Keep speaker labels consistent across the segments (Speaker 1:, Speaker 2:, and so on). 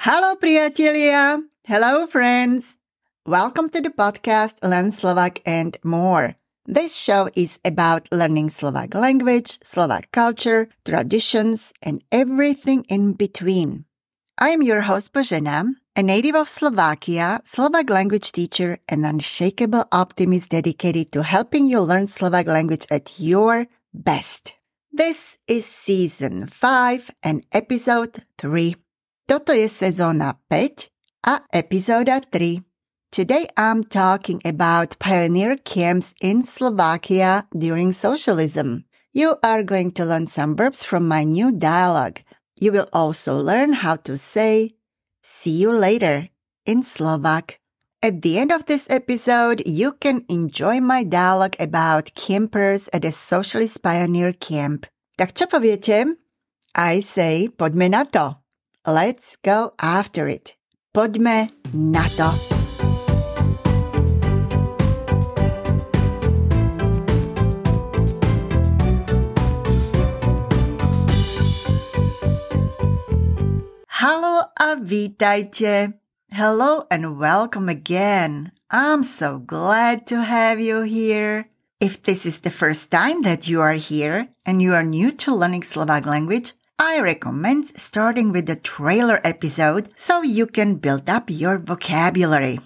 Speaker 1: Hello, priatelia. Hello, friends. Welcome to the podcast Learn Slovak and More. This show is about learning Slovak language, Slovak culture, traditions, and everything in between. I am your host Božena, a native of Slovakia, Slovak language teacher, and unshakable optimist dedicated to helping you learn Slovak language at your best. This is season 5 and episode 3. Toto je sezóna 5 a epizóda 3. Today I'm talking about pioneer camps in Slovakia during socialism. You are going to learn some verbs from my new dialogue. You will also learn how to say see you later in Slovak. At the end of this episode, you can enjoy my dialogue about campers at a socialist pioneer camp. Tak čo poviete? I say, poďme na to. Let's go after it. Poďme na to. Halo a vítajte. Hello and welcome again. I'm so glad to have you here. If this is the first time that you are here and you are new to learning Slovak language, I recommend starting with the trailer episode so you can build up your vocabulary.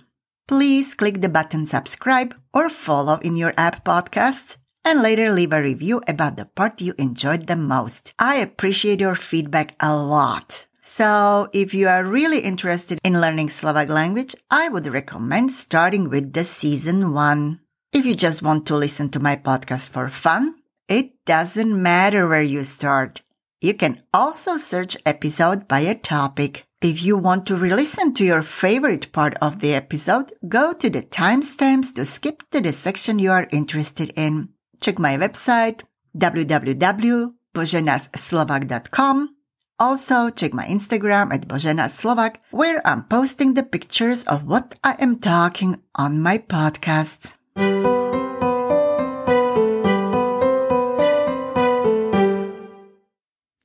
Speaker 1: Please click the button subscribe or follow in your app podcasts and later leave a review about the part you enjoyed the most. I appreciate your feedback a lot. So if you are really interested in learning Slovak language, I would recommend starting with the season one. If you just want to listen to my podcast for fun, it doesn't matter where you start. You can also search episode by a topic. If you want to re-listen to your favorite part of the episode, go to the timestamps to skip to the section you are interested in. Check my website www.boženaslovak.com. Also, check my Instagram at boženaslovak, where I'm posting the pictures of what I am talking on my podcast.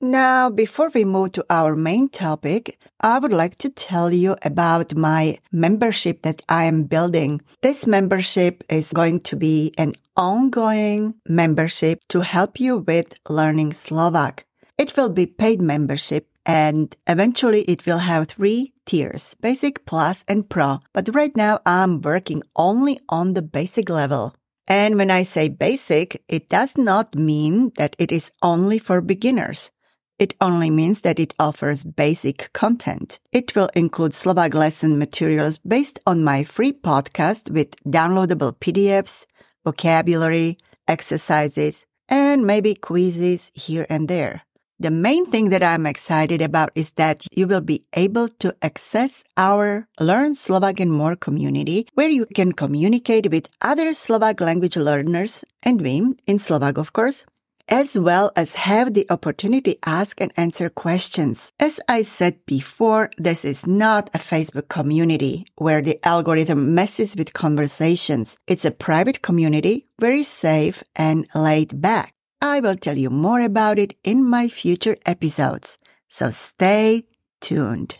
Speaker 1: Now, before we move to our main topic, I would like to tell you about my membership that I am building. This membership is going to be an ongoing membership to help you with learning Slovak. It will be paid membership and eventually it will have three tiers, basic, plus, and pro. But right now I'm working only on the basic level. And when I say basic, it does not mean that it is only for beginners. It only means that it offers basic content. It will include Slovak lesson materials based on my free podcast with downloadable PDFs, vocabulary, exercises, and maybe quizzes here and there. The main thing that I'm excited about is that you will be able to access our Learn Slovak and More community where you can communicate with other Slovak language learners and me in Slovak, of course, as well as have the opportunity to ask and answer questions. As I said before, this is not a Facebook community where the algorithm messes with conversations. It's a private community, very safe and laid back. I will tell you more about it in my future episodes. So stay tuned.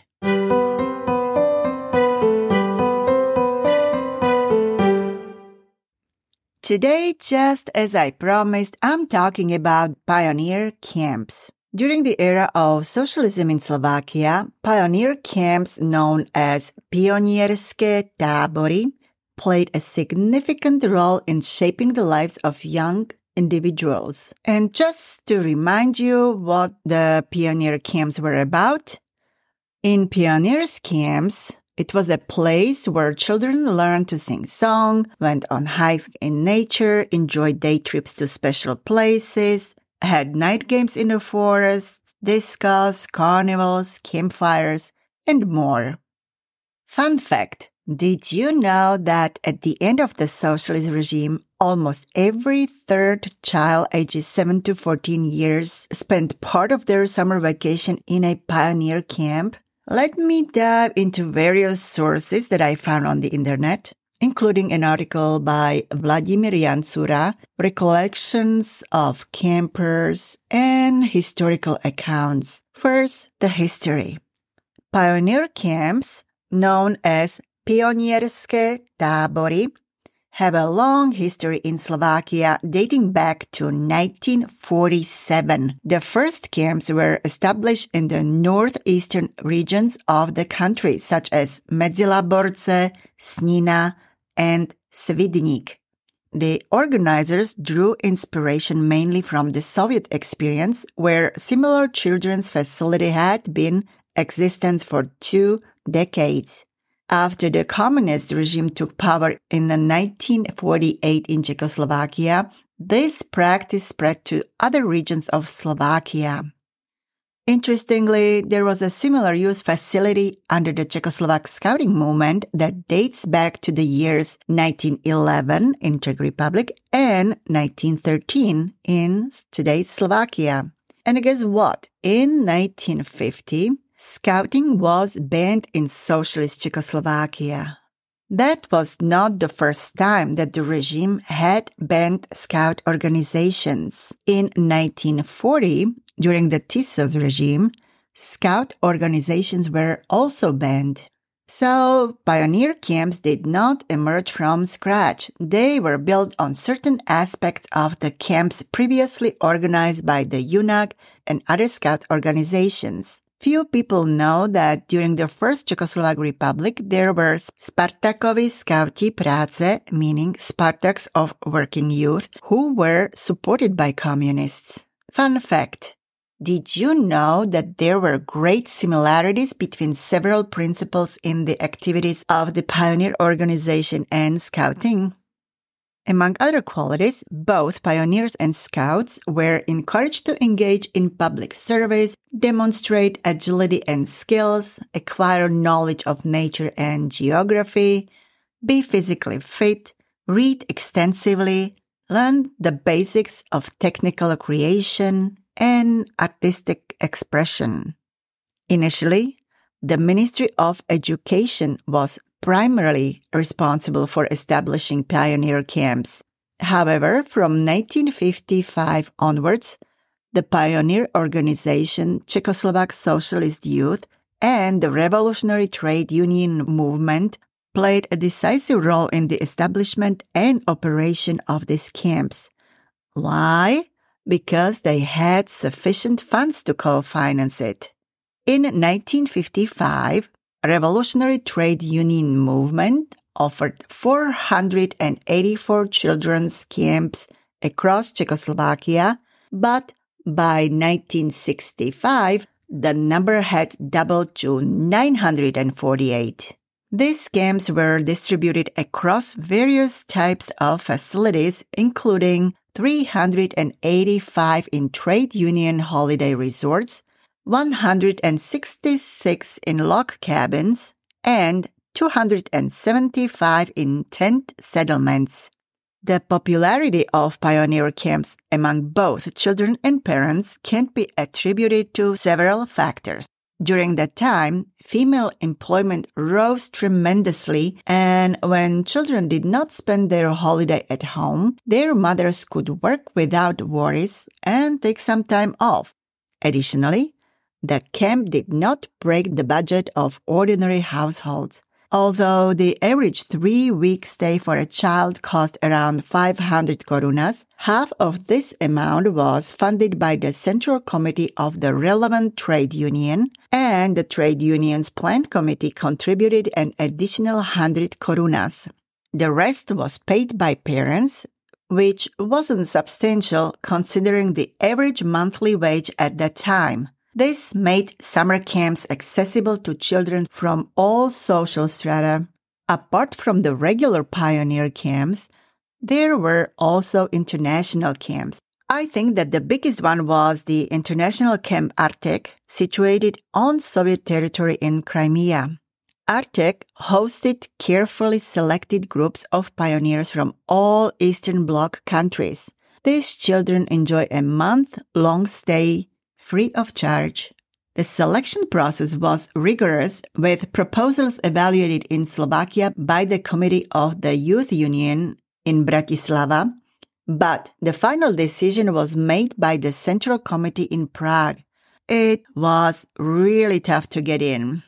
Speaker 1: Today, just as I promised, I'm talking about pioneer camps. During the era of socialism in Slovakia, pioneer camps known as pionierské tábory played a significant role in shaping the lives of young individuals. And just to remind you what the pioneer camps were about, in pioneers camps, it was a place where children learned to sing song, went on hikes in nature, enjoyed day trips to special places, had night games in the forest, discos, carnivals, campfires, and more. Fun fact. Did you know that at the end of the socialist regime, almost every third child ages 7 to 14 years spent part of their summer vacation in a pioneer camp? Let me dive into various sources that I found on the internet, including an article by Vladimir Jancura, Recollections of Campers, and historical accounts. First, the history. Pioneer camps, known as pionierské tábory, have a long history in Slovakia dating back to 1947. The first camps were established in the northeastern regions of the country, such as Medzilaborce, Snina, and Svidnik. The organizers drew inspiration mainly from the Soviet experience, where similar children's facility had been existence for two decades. After the communist regime took power in 1948 in Czechoslovakia, this practice spread to other regions of Slovakia. Interestingly, there was a similar youth facility under the Czechoslovak scouting movement that dates back to the years 1911 in Czech Republic and 1913 in today's Slovakia. And guess what? In 1950, scouting was banned in socialist Czechoslovakia. That was not the first time that the regime had banned scout organizations. In 1940, during the Tiso's regime, scout organizations were also banned. So, pioneer camps did not emerge from scratch. They were built on certain aspects of the camps previously organized by the Junák and other scout organizations. Few people know that during the first Czechoslovak Republic, there were Spartakovi Skauti Práce, meaning Spartaks of working youth, who were supported by communists. Fun fact. Did you know that there were great similarities between several principles in the activities of the pioneer organization and scouting? Among other qualities, both pioneers and scouts were encouraged to engage in public service, demonstrate agility and skills, acquire knowledge of nature and geography, be physically fit, read extensively, learn the basics of technical creation and artistic expression. Initially, the Ministry of Education was primarily responsible for establishing pioneer camps. However, from 1955 onwards, the pioneer organization Czechoslovak Socialist Youth and the revolutionary trade union movement played a decisive role in the establishment and operation of these camps. Why? Because they had sufficient funds to co-finance it. In 1955, revolutionary trade union movement offered 484 children's camps across Czechoslovakia, but by 1965, the number had doubled to 948. These camps were distributed across various types of facilities, including 385 in trade union holiday resorts, 166 in log cabins, and 275 in tent settlements. The popularity of pioneer camps among both children and parents can be attributed to several factors. During that time, female employment rose tremendously, and when children did not spend their holiday at home, their mothers could work without worries and take some time off. Additionally, the camp did not break the budget of ordinary households. Although the average three week stay for a child cost around 500 korunas, half of this amount was funded by the Central Committee of the relevant trade union, and the trade union's plant committee contributed an additional 100 korunas. The rest was paid by parents, which wasn't substantial considering the average monthly wage at that time. This made summer camps accessible to children from all social strata. Apart from the regular pioneer camps, there were also international camps. I think that the biggest one was the International Camp Artek, situated on Soviet territory in Crimea. Artek hosted carefully selected groups of pioneers from all Eastern Bloc countries. These children enjoy a month long stay free of charge. The selection process was rigorous, with proposals evaluated in Slovakia by the Committee of the Youth Union in Bratislava, but the final decision was made by the Central Committee in Prague. It was really tough to get in.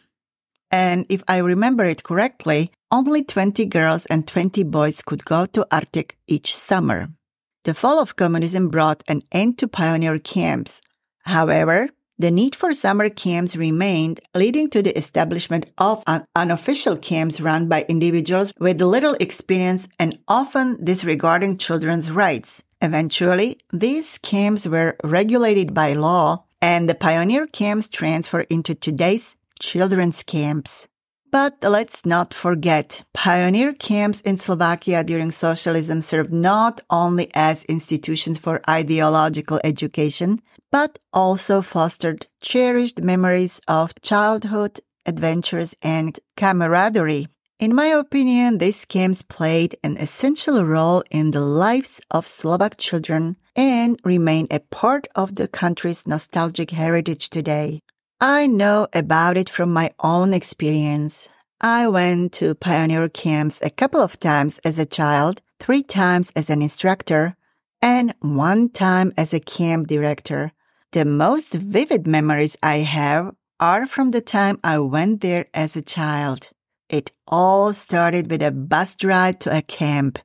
Speaker 1: And if I remember it correctly, only 20 girls and 20 boys could go to Artek each summer. The fall of communism brought an end to pioneer camps. However, the need for summer camps remained, leading to the establishment of unofficial camps run by individuals with little experience and often disregarding children's rights. Eventually, these camps were regulated by law, and the pioneer camps transferred into today's children's camps. But let's not forget, pioneer camps in Slovakia during socialism served not only as institutions for ideological education, but also fostered cherished memories of childhood, adventures, and camaraderie. In my opinion, these camps played an essential role in the lives of Slovak children and remain a part of the country's nostalgic heritage today. I know about it from my own experience. I went to pioneer camps a couple of times as a child, three times as an instructor, and one time as a camp director. The most vivid memories I have are from the time I went there as a child. It all started with a bus ride to a camp.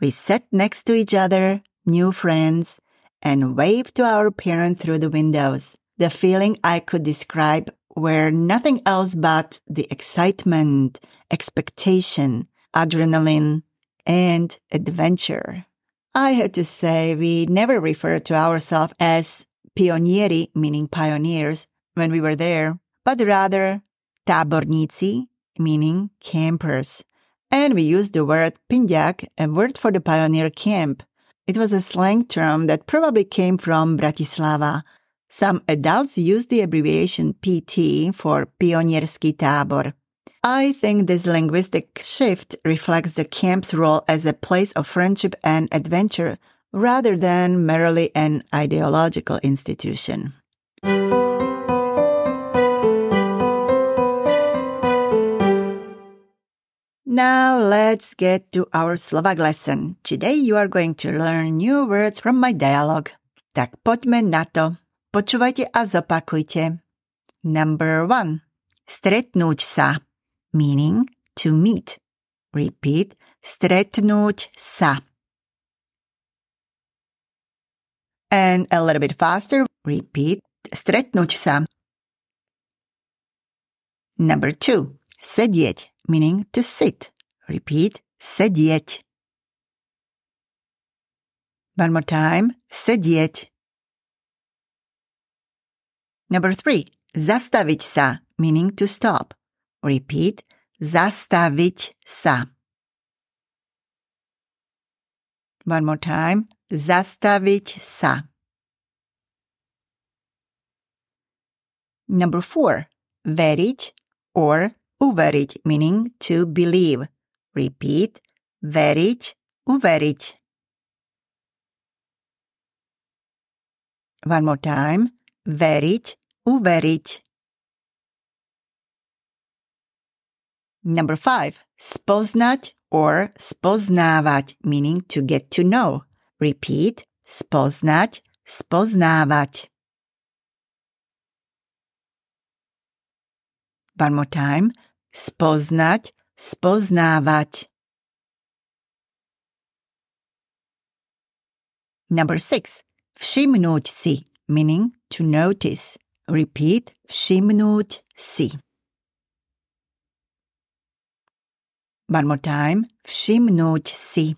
Speaker 1: We sat next to each other, new friends, and waved to our parents through the windows. The feeling I could describe were nothing else but the excitement, expectation, adrenaline, and adventure. I have to say we never referred to ourselves as pionieri, meaning pioneers, when we were there, but rather táborníci, meaning campers. And we used the word pindiak, a word for the pioneer camp. It was a slang term that probably came from Bratislava, some adults use the abbreviation PT for Pionierski tábor. I think this linguistic shift reflects the camp's role as a place of friendship and adventure rather than merely an ideological institution. Now let's get to our Slovak lesson. Today you are going to learn new words from my dialogue. Tak poďme na to. Počúvajte a zopakujte. Number one. Stretnúť sa. Meaning to meet. Repeat. Stretnúť sa. And a little bit faster. Repeat. Stretnúť sa. Number two. Sedieť. Meaning to sit. Repeat. Sedieť. One more time. Sedieť. Number three, zastaviť sa, meaning to stop. Repeat, zastaviť sa. One more time, zastaviť sa. Number four, veriť or uveriť, meaning to believe. Repeat, veriť, uveriť. One more time, veriť, uveriť. Number five, spoznať or spoznávať, meaning to get to know. Repeat, spoznať, spoznávať. One more time, spoznať, spoznávať. Number six, všimnúť si, meaning to notice. Repeat, všimnúť si. One more time, všimnúť si.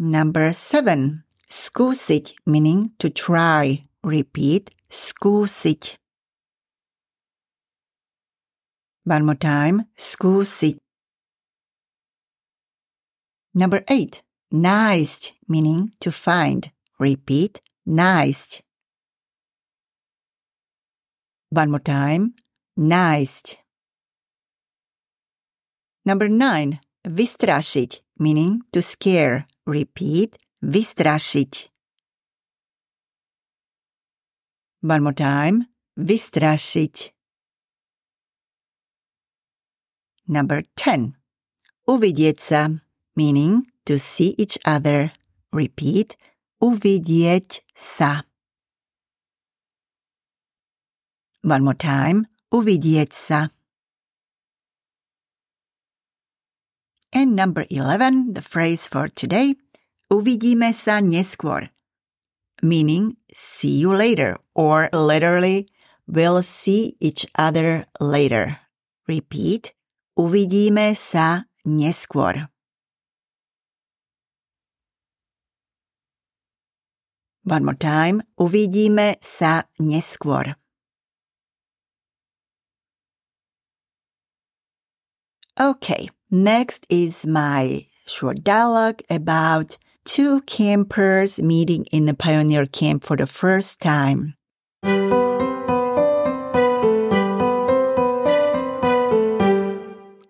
Speaker 1: Number seven, skúsiť, meaning to try. Repeat, skúsiť. One more time, skúsiť. Number eight, nájsť, meaning to find. Repeat, nájsť. One more time, nájsť. Number nine, vystrašiť, meaning to scare. Repeat, vystrašiť. One more time, vystrašiť. Number 10. Uvidieť meaning to see each other. Repeat, uvidieť. One more time. Uvidieť. And number 11, the phrase for today. Uvidíme sa neskôr. Meaning, see you later, or literally, we'll see each other later. Repeat. Uvidíme sa neskôr. One more time. Uvidíme sa neskôr. Okay, next is my short dialogue about two campers meeting in the pioneer camp for the first time.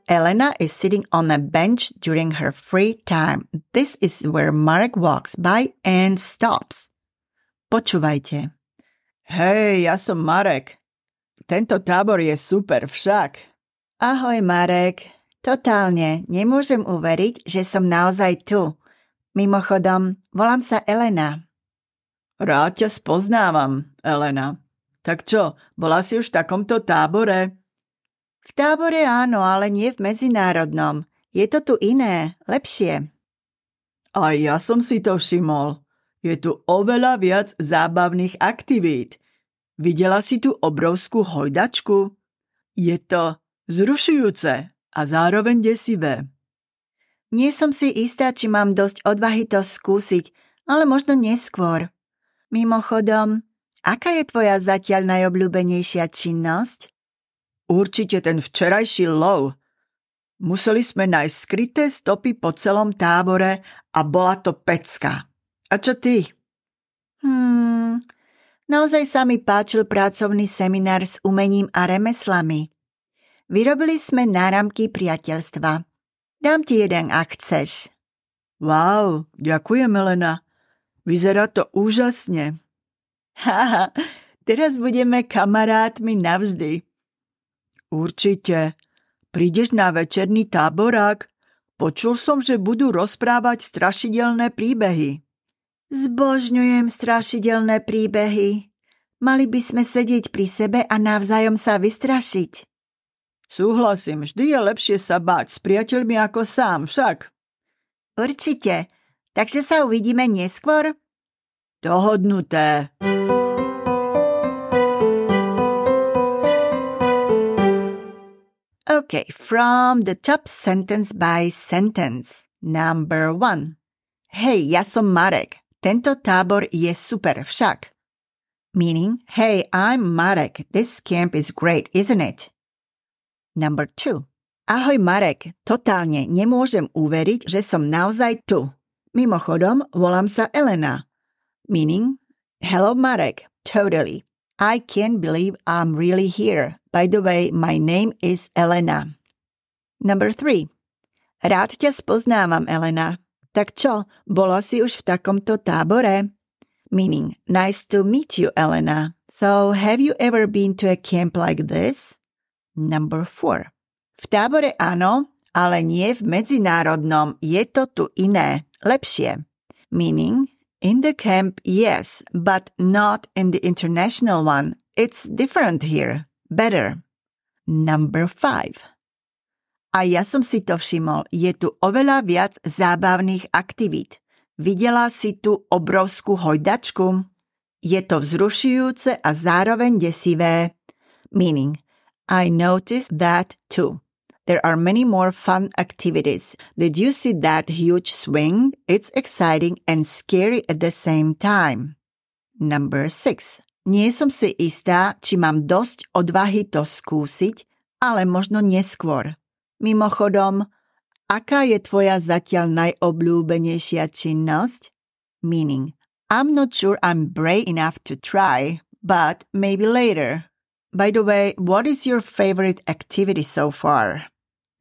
Speaker 1: Elena is sitting on a bench during her free time. This is where Marek walks by and stops. Počúvajte.
Speaker 2: Hej, ja som Marek. Tento tábor je super však.
Speaker 1: Ahoj, Marek. Totálne, nemôžem uveriť, že som naozaj tu. Mimochodom, volám sa Elena.
Speaker 2: Rád ťa spoznávam, Elena. Tak čo, bola si už v takomto tábore?
Speaker 1: V tábore áno, ale nie v medzinárodnom. Je to tu iné, lepšie.
Speaker 2: A ja som si to všimol. Je tu oveľa viac zábavných aktivít. Videla si tu obrovskú hojdačku? Je to zrušujúce a zároveň desivé.
Speaker 1: Nie som si istá, či mám dosť odvahy to skúsiť, ale možno neskôr. Mimochodom, aká je tvoja zatiaľ najobľúbenejšia činnosť?
Speaker 2: Určite ten včerajší lov. Museli sme nájsť skryté stopy po celom tábore a bola to pecka. A čo ty?
Speaker 1: Hmm, naozaj sa mi páčil pracovný seminár s umením a remeslami. Vyrobili sme náramky priateľstva. Dám ti jeden, ak chceš.
Speaker 2: Wow, ďakujem, Elena. Vyzerá to úžasne.
Speaker 1: Haha, teraz budeme kamarátmi navždy.
Speaker 2: Určite. Prídeš na večerný táborák? Počul som, že budú rozprávať strašidelné príbehy.
Speaker 1: Zbožňujem strašidelné príbehy. Mali by sme sedieť pri sebe a navzájom sa vystrašiť.
Speaker 2: Súhlasím, vždy je lepšie sa báť s priateľmi ako sám, však.
Speaker 1: Určite. Takže sa uvidíme neskôr?
Speaker 2: Dohodnuté.
Speaker 1: Okay, from the top sentence by sentence. Number one. Hej, ja som Marek. Tento tábor je super však. Meaning, hey, I'm Marek. This camp is great, isn't it? Number two. Ahoj Marek, totálne nemôžem uveriť, že som naozaj tu. Mimochodom, volám sa Elena. Meaning, hello Marek, totally. I can't believe I'm really here. By the way, my name is Elena. Number three. Rád ťa spoznávam, Elena. Tak čo, bola si už v takomto tábore? Meaning, nice to meet you, Elena. So, have you ever been to a camp like this? Number 4. V tábore áno, ale nie v medzinárodnom. Je to tu iné, lepšie. Meaning, in the camp, yes, but not in the international one. It's different here. Better. Number 5. A ja som si to všimol, je tu oveľa viac zábavných aktivít. Videla si tu obrovskú hojdačku? Je to vzrušujúce a zároveň desivé. Meaning, I noticed that too. There are many more fun activities. Did you see that huge swing? It's exciting and scary at the same time. Number 6. Nie som si istá, či mám dosť odvahy to skúsiť, ale možno neskôr. Mimochodom, aká je tvoja zatiaľ najobľúbenejšia činnosť? Meaning, I'm not sure I'm brave enough to try, but maybe later. By the way, what is your favorite activity so far?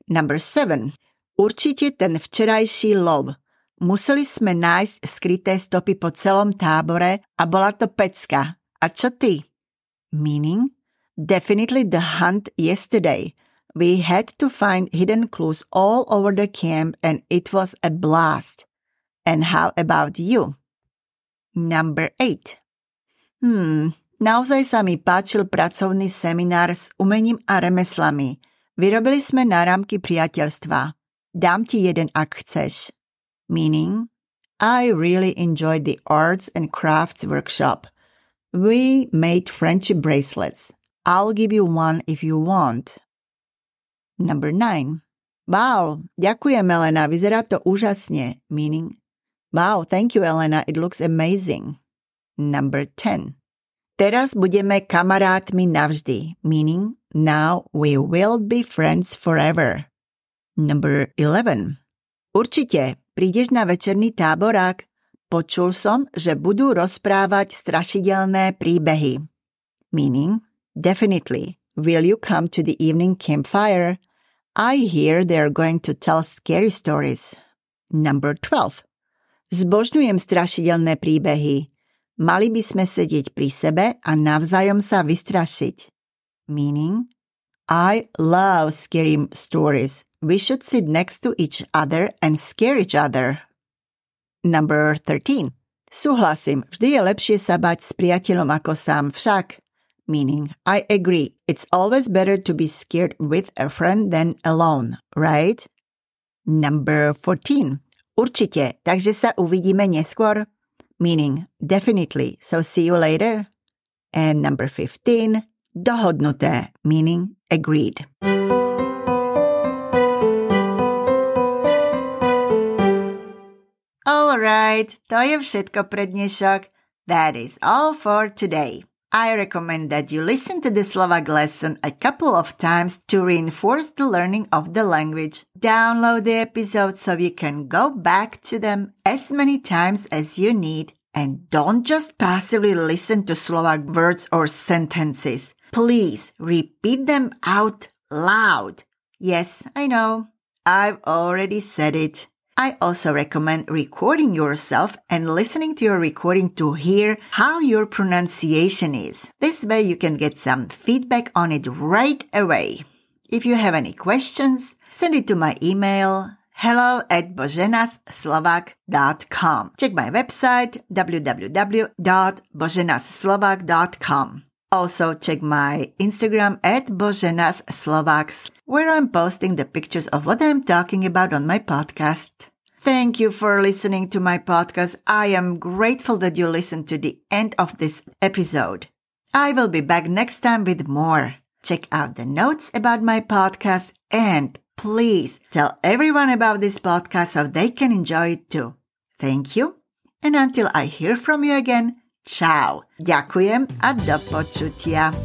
Speaker 1: Number 7. Určite ten včerajší lov. Museli sme nájsť skryté stopy po celom tábore a bola to pecka. A čo ty? Meaning? Definitely the hunt yesterday. We had to find hidden clues all over the camp and it was a blast. And how about you? Number 8. Hmm, Naozaj sa mi páčil pracovný seminár s umením a remeslami. Vyrobili sme náramky priateľstva. Dám ti jeden, ak chceš. Meaning, I really enjoyed the arts and crafts workshop. We made friendship bracelets. I'll give you one if you want. Number 9. Wow, ďakujem Elena, vyzerá to úžasne. Meaning, wow, thank you Elena, it looks amazing. Number 10. Teraz budeme kamarátmi navždy, meaning now we will be friends forever. Number 11. Určite, prídeš na večerný táborák. Počul som, že budú rozprávať strašidelné príbehy. Meaning, definitely, will you come to the evening campfire? I hear they're going to tell scary stories. Number 12. Zbožňujem strašidelné príbehy. Mali by sme sedieť pri sebe a navzájom sa vystrašiť. Meaning, I love scary stories. We should sit next to each other and scare each other. Number 13. Súhlasím, vždy je lepšie sa bať s priateľom ako sám však. Meaning, I agree, it's always better to be scared with a friend than alone, right? Number 14. Určite, takže sa uvidíme neskôr meaning definitely, so see you later. And number 15, dohodnuté, meaning agreed. Alright, to je všetko pre dnešok. That is all for today. I recommend that you listen to the Slovak lesson a couple of times to reinforce the learning of the language. Download the episodes so you can go back to them as many times as you need. And don't just passively listen to Slovak words or sentences. Please repeat them out loud. Yes, I know. I've already said it. I also recommend recording yourself and listening to your recording to hear how your pronunciation is. This way you can get some feedback on it right away. If you have any questions, send it to my email hello at boženaslovak.com. Check my website www.boženaslovak.com. Also check my Instagram at Boženas Slovaks, where I'm posting the pictures of what I'm talking about on my podcast. Thank you for listening to my podcast. I am grateful that you listened to the end of this episode. I will be back next time with more. Check out the notes about my podcast and please tell everyone about this podcast so they can enjoy it too. Thank you. And until I hear from you again, Ciao. Ďakujem a do počutia.